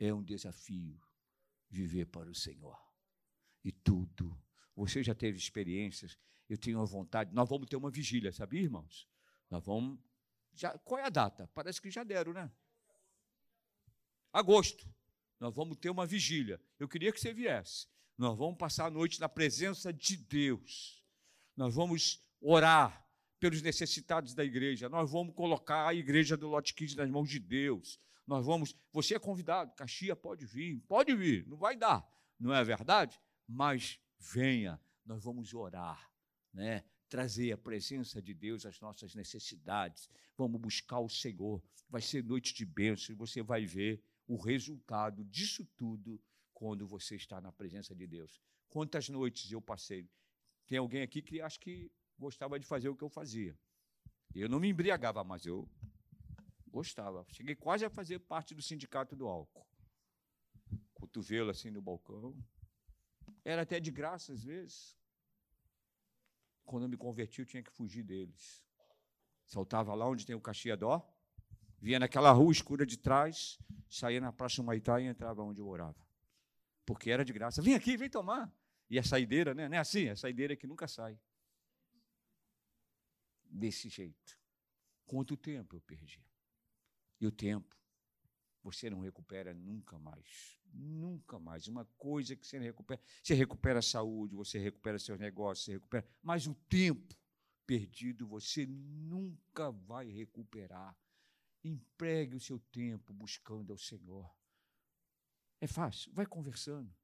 É um desafio viver para o Senhor. E tudo. Você já teve experiências, eu tenho a vontade. Nós vamos ter uma vigília, sabia, irmãos? Nós vamos. Já, qual é a data? Parece que já deram, né? Agosto. Nós vamos ter uma vigília. Eu queria que você viesse. Nós vamos passar a noite na presença de Deus. Nós vamos orar pelos necessitados da igreja. Nós vamos colocar a igreja do Lote Kids nas mãos de Deus. Nós vamos, você é convidado, Caxia pode vir, pode vir, não vai dar, não é verdade? Mas venha, nós vamos orar, né? Trazer a presença de Deus às nossas necessidades. Vamos buscar o Senhor. Vai ser noite de bênção e você vai ver o resultado disso tudo quando você está na presença de Deus. Quantas noites eu passei Tem alguém aqui que acha que gostava de fazer o que eu fazia. Eu não me embriagava, mas eu gostava. Cheguei quase a fazer parte do sindicato do álcool. Cotovelo assim no balcão. Era até de graça às vezes. Quando eu me converti, eu tinha que fugir deles. Saltava lá onde tem o Caxiadó, vinha naquela rua escura de trás, saía na Praça Humaitá e entrava onde eu orava. Porque era de graça. Vem aqui, vem tomar. E a saideira, né? Não é assim? A saideira que nunca sai. Desse jeito. Quanto tempo eu perdi? E o tempo você não recupera nunca mais. Nunca mais. Uma coisa que você não recupera. Você recupera a saúde, você recupera seus negócios, você recupera. Mas o tempo perdido você nunca vai recuperar. Empregue o seu tempo buscando ao Senhor. É fácil, vai conversando.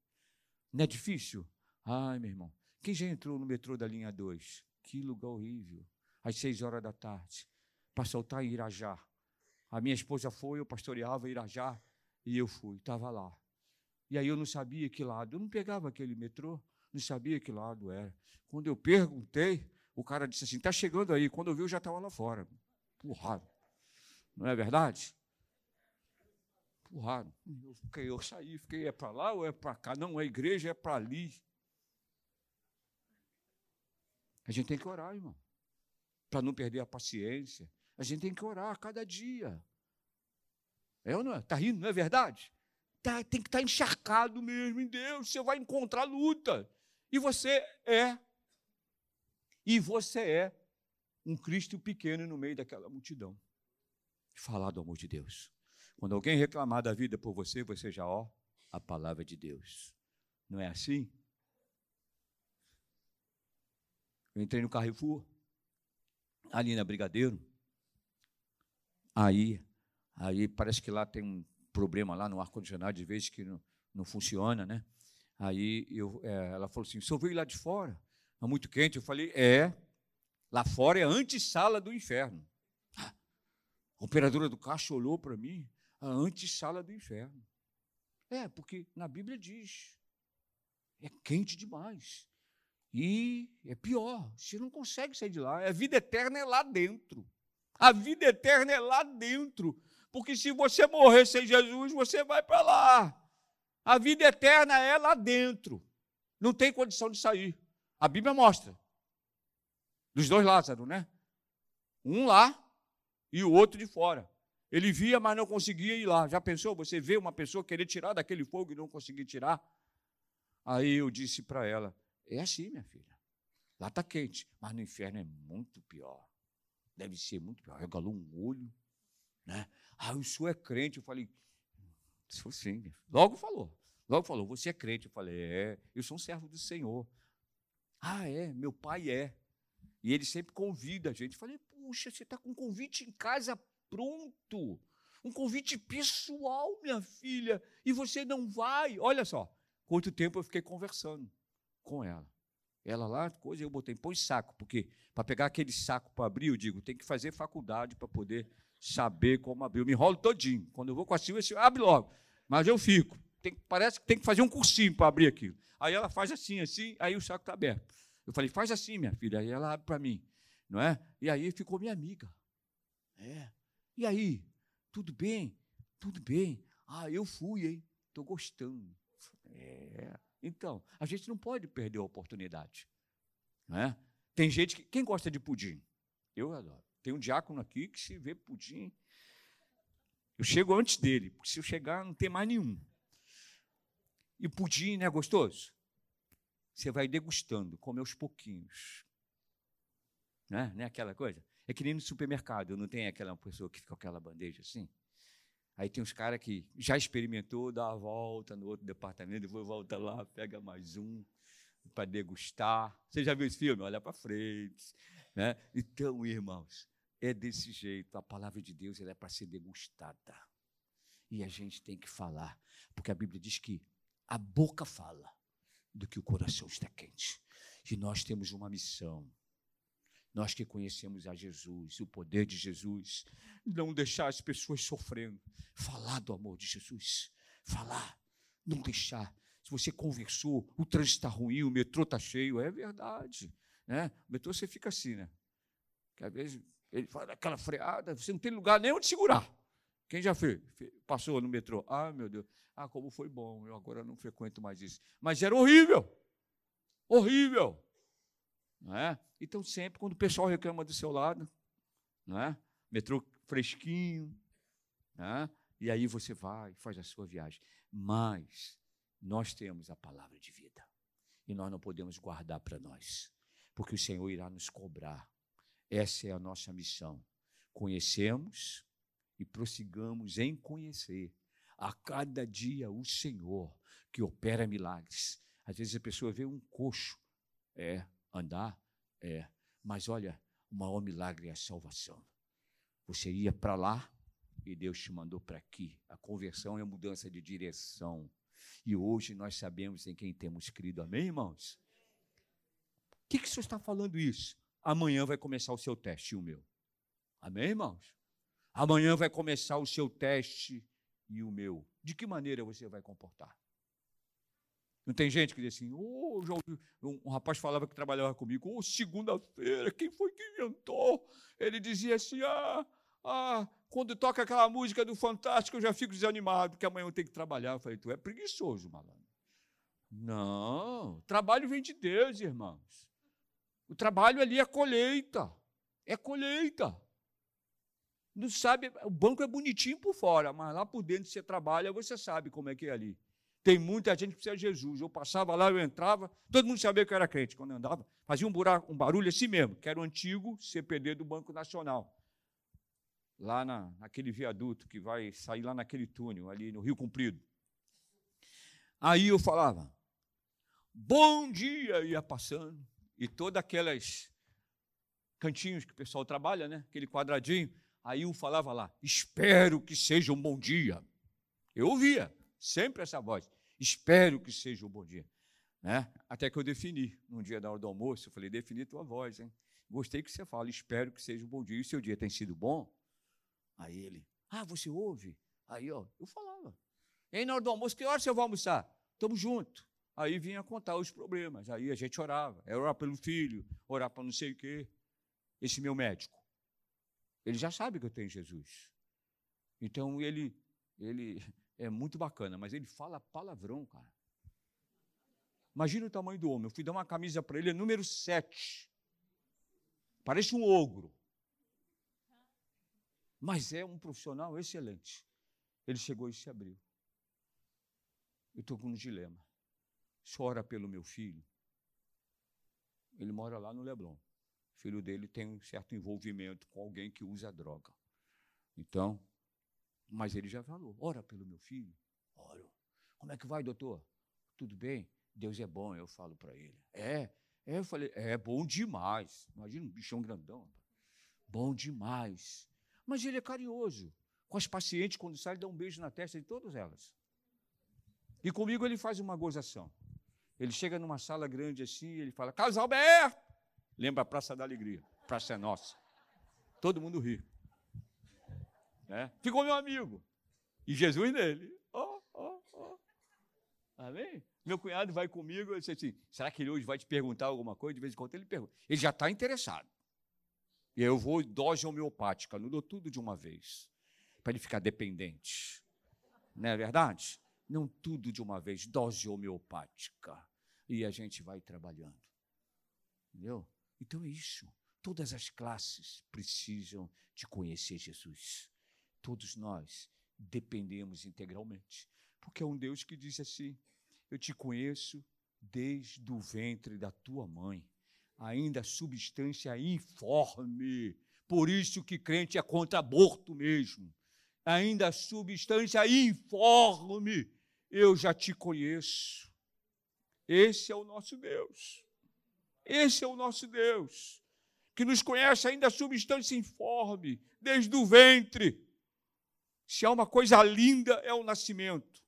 Não é difícil? Ai, meu irmão, quem já entrou no metrô da linha 2? Que lugar horrível. Às seis horas da tarde, para soltar em Irajá. A minha esposa foi, eu pastoreava Irajá e eu fui, estava lá. E aí eu não sabia que lado, eu não pegava aquele metrô, não sabia que lado era. Quando eu perguntei, o cara disse assim: está chegando aí. Quando eu vi, eu já estava lá fora. Porrado. Não é verdade? Porrado. Eu, fiquei, eu saí, fiquei, é para lá ou é para cá? Não, a igreja é para ali. A gente tem que orar, irmão, para não perder a paciência, a gente tem que orar a cada dia. É ou não é? Está rindo, não é verdade? Tá, tem que estar tá encharcado mesmo em Deus. Você vai encontrar luta. E você é. E você é um Cristo pequeno no meio daquela multidão. Falar do amor de Deus. Quando alguém reclamar da vida por você, você já, ó, a palavra de Deus. Não é assim? Eu entrei no Carrefour, ali na Brigadeiro, Aí, aí parece que lá tem um problema lá no ar-condicionado, de vez que não, não funciona, né? Aí eu, é, ela falou assim: o senhor veio lá de fora? Está muito quente. Eu falei: é, lá fora é a antessala do inferno. A operadora do caixa olhou para mim: a antessala do inferno. É, porque na Bíblia diz: é quente demais. E é pior, você não consegue sair de lá. A vida eterna é lá dentro. A vida eterna é lá dentro. Porque se você morrer sem Jesus, você vai para lá. A vida eterna é lá dentro. Não tem condição de sair. A Bíblia mostra. Dos dois Lázaro, né? Um lá e o outro de fora. Ele via, mas não conseguia ir lá. Já pensou? Você vê uma pessoa querer tirar daquele fogo e não conseguir tirar? Aí eu disse para ela: é assim, minha filha. Lá está quente, mas no inferno é muito pior deve ser muito pior. Regalou um olho, né? Ah, o senhor é crente. Eu falei, sou sim. Logo falou. Logo falou, você é crente. Eu falei, é, eu sou um servo do Senhor. Ah, é, meu pai é. E ele sempre convida a gente. Eu falei, puxa, você está com um convite em casa pronto. Um convite pessoal, minha filha. E você não vai. Olha só, quanto tempo eu fiquei conversando com ela. Ela lá, coisa, eu botei, põe saco, porque para pegar aquele saco para abrir, eu digo, tem que fazer faculdade para poder saber como abrir. Eu me enrolo todinho. Quando eu vou com a Silvia, eu abre logo. Mas eu fico. Tem, parece que tem que fazer um cursinho para abrir aquilo. Aí ela faz assim, assim, aí o saco está aberto. Eu falei, faz assim, minha filha. Aí ela abre para mim. Não é? E aí ficou minha amiga. É. E aí? Tudo bem? Tudo bem. Ah, eu fui, hein? Estou gostando. É. Então, a gente não pode perder a oportunidade. Não é? Tem gente que. Quem gosta de pudim? Eu adoro. Tem um diácono aqui que se vê pudim. Eu chego antes dele, porque se eu chegar, não tem mais nenhum. E pudim, não é gostoso? Você vai degustando, come aos pouquinhos. Não é, não é aquela coisa? É que nem no supermercado, não tem aquela pessoa que fica com aquela bandeja assim? Aí tem uns caras que já experimentou, dá a volta no outro departamento, depois volta lá, pega mais um para degustar. Você já viu esse filme? Olha para frente. Né? Então, irmãos, é desse jeito. A palavra de Deus ela é para ser degustada. E a gente tem que falar, porque a Bíblia diz que a boca fala do que o coração está quente. E nós temos uma missão nós que conhecemos a Jesus, o poder de Jesus, não deixar as pessoas sofrendo, falar do amor de Jesus, falar, não deixar. se você conversou, o trânsito está ruim, o metrô está cheio. É verdade. Né? O metrô você fica assim, né? Às vezes ele faz aquela freada, você não tem lugar nem onde segurar. Quem já fez? Passou no metrô. Ah, meu Deus. Ah, como foi bom. Eu agora não frequento mais isso. Mas era horrível. Horrível. Não é? Então, sempre, quando o pessoal reclama do seu lado, não é? metrô fresquinho, né? e aí você vai, faz a sua viagem. Mas nós temos a palavra de vida. E nós não podemos guardar para nós, porque o Senhor irá nos cobrar. Essa é a nossa missão. Conhecemos e prossigamos em conhecer a cada dia o Senhor que opera milagres. Às vezes a pessoa vê um coxo, é, andar, é, mas olha, o maior milagre é a salvação. Você ia para lá e Deus te mandou para aqui. A conversão é a mudança de direção. E hoje nós sabemos em quem temos crido. Amém, irmãos? O que, que o senhor está falando isso? Amanhã vai começar o seu teste e o meu. Amém, irmãos? Amanhã vai começar o seu teste e o meu. De que maneira você vai comportar? Não tem gente que diz assim, oh, já ouvi. Um, um rapaz falava que trabalhava comigo, oh, segunda-feira, quem foi que inventou? Ele dizia assim, ah, ah, quando toca aquela música do Fantástico, eu já fico desanimado, porque amanhã eu tenho que trabalhar. Eu falei, tu é preguiçoso, malandro. Não, trabalho vem de Deus, irmãos. O trabalho ali é colheita. É colheita. Não sabe, o banco é bonitinho por fora, mas lá por dentro você trabalha, você sabe como é que é ali. Tem muita gente que precisa de Jesus. Eu passava lá, eu entrava, todo mundo sabia que eu era crente quando eu andava. Fazia um, buraco, um barulho assim mesmo, que era o antigo CPD do Banco Nacional. Lá na, naquele viaduto que vai sair lá naquele túnel, ali no Rio Comprido. Aí eu falava, bom dia, ia passando. E todas aquelas cantinhos que o pessoal trabalha, né? Aquele quadradinho. Aí um falava lá, espero que seja um bom dia. Eu ouvia sempre essa voz. Espero que seja um bom dia. Né? Até que eu defini, num dia da hora do almoço, eu falei, defini tua voz, hein? Gostei que você fala, espero que seja um bom dia. E o seu dia tem sido bom? Aí ele, ah, você ouve? Aí, ó, eu falava. E na hora do almoço, que hora você vai almoçar? Estamos juntos. Aí vinha contar os problemas. Aí a gente orava. Era orar pelo filho, orar para não sei o quê. Esse meu médico, ele já sabe que eu tenho Jesus. Então ele, ele é muito bacana, mas ele fala palavrão, cara. Imagina o tamanho do homem. Eu fui dar uma camisa para ele, é número 7. Parece um ogro. Mas é um profissional excelente. Ele chegou e se abriu. Eu estou com um dilema. Chora pelo meu filho. Ele mora lá no Leblon. O filho dele tem um certo envolvimento com alguém que usa droga. Então, mas ele já falou: ora pelo meu filho. Oro. Como é que vai, doutor? Tudo bem? Deus é bom, eu falo para ele. É, é, eu falei, é bom demais. Imagina um bichão grandão. Bom demais. Mas ele é carinhoso. Com as pacientes, quando sai, ele dá um beijo na testa de todas elas. E comigo ele faz uma gozação. Ele chega numa sala grande assim, ele fala, Carlos Alberto! Lembra a Praça da Alegria. Praça é nossa. Todo mundo ri. Né? Ficou meu amigo. E Jesus nele. Oh, oh, oh. Amém? Meu cunhado vai comigo e disse assim: será que ele hoje vai te perguntar alguma coisa? De vez em quando ele pergunta. Ele já está interessado. E eu vou dose homeopática, não dou tudo de uma vez, para ele ficar dependente. Não é verdade? Não tudo de uma vez, dose homeopática. E a gente vai trabalhando. Entendeu? Então é isso. Todas as classes precisam de conhecer Jesus todos nós dependemos integralmente. Porque é um Deus que diz assim: Eu te conheço desde o ventre da tua mãe, ainda substância informe. Por isso que crente é contra aborto mesmo. Ainda substância informe. Eu já te conheço. Esse é o nosso Deus. Esse é o nosso Deus, que nos conhece ainda substância informe, desde o ventre. Se há uma coisa linda, é o nascimento.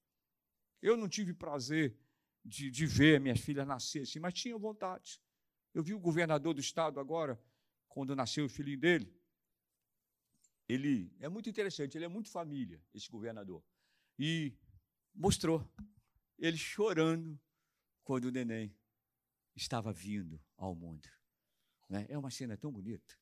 Eu não tive prazer de, de ver minha filha nascer assim, mas tinha vontade. Eu vi o governador do estado agora, quando nasceu o filhinho dele. Ele é muito interessante, ele é muito família, esse governador. E mostrou. ele chorando quando o neném estava vindo ao mundo. Né? É uma cena tão bonita.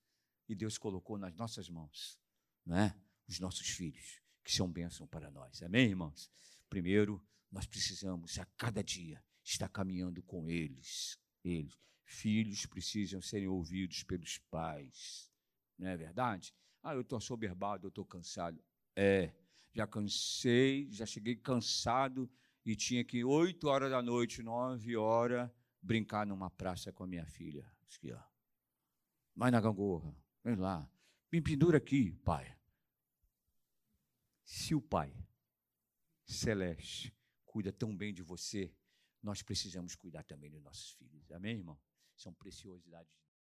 E Deus colocou nas nossas mãos né? os nossos filhos, que são bênção para nós. Amém, irmãos? Primeiro, nós precisamos a cada dia estar caminhando com eles. Eles. Filhos precisam serem ouvidos pelos pais. Não é verdade? Ah, eu estou assoberbado, eu estou cansado. É, já cansei, já cheguei cansado e tinha que, oito horas da noite, nove horas, brincar numa praça com a minha filha. Aqui, ó. Vai na gangorra, vem lá. Me pendura aqui, pai. Se o pai celeste cuida tão bem de você, nós precisamos cuidar também dos nossos filhos. Amém, irmão? São preciosidades